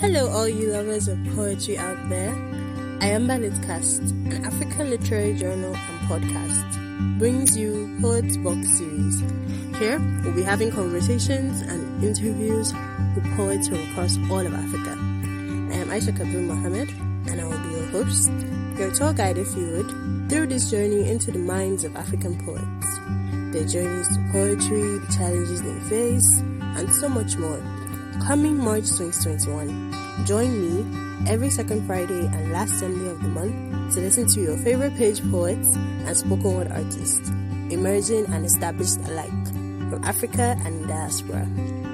Hello, all you lovers of poetry out there. Ayamba LitCast, an African literary journal and podcast, brings you Poet Box Series. Here, we'll be having conversations and interviews with poets from across all of Africa. I am Aisha Kabir Mohammed, and I will be your host, your tour guide, if you would, through this journey into the minds of African poets, their journeys to poetry, the challenges they face, and so much more. Coming March 2021, join me every second Friday and last Sunday of the month to listen to your favorite page poets and spoken word artists, emerging and established alike from Africa and diaspora.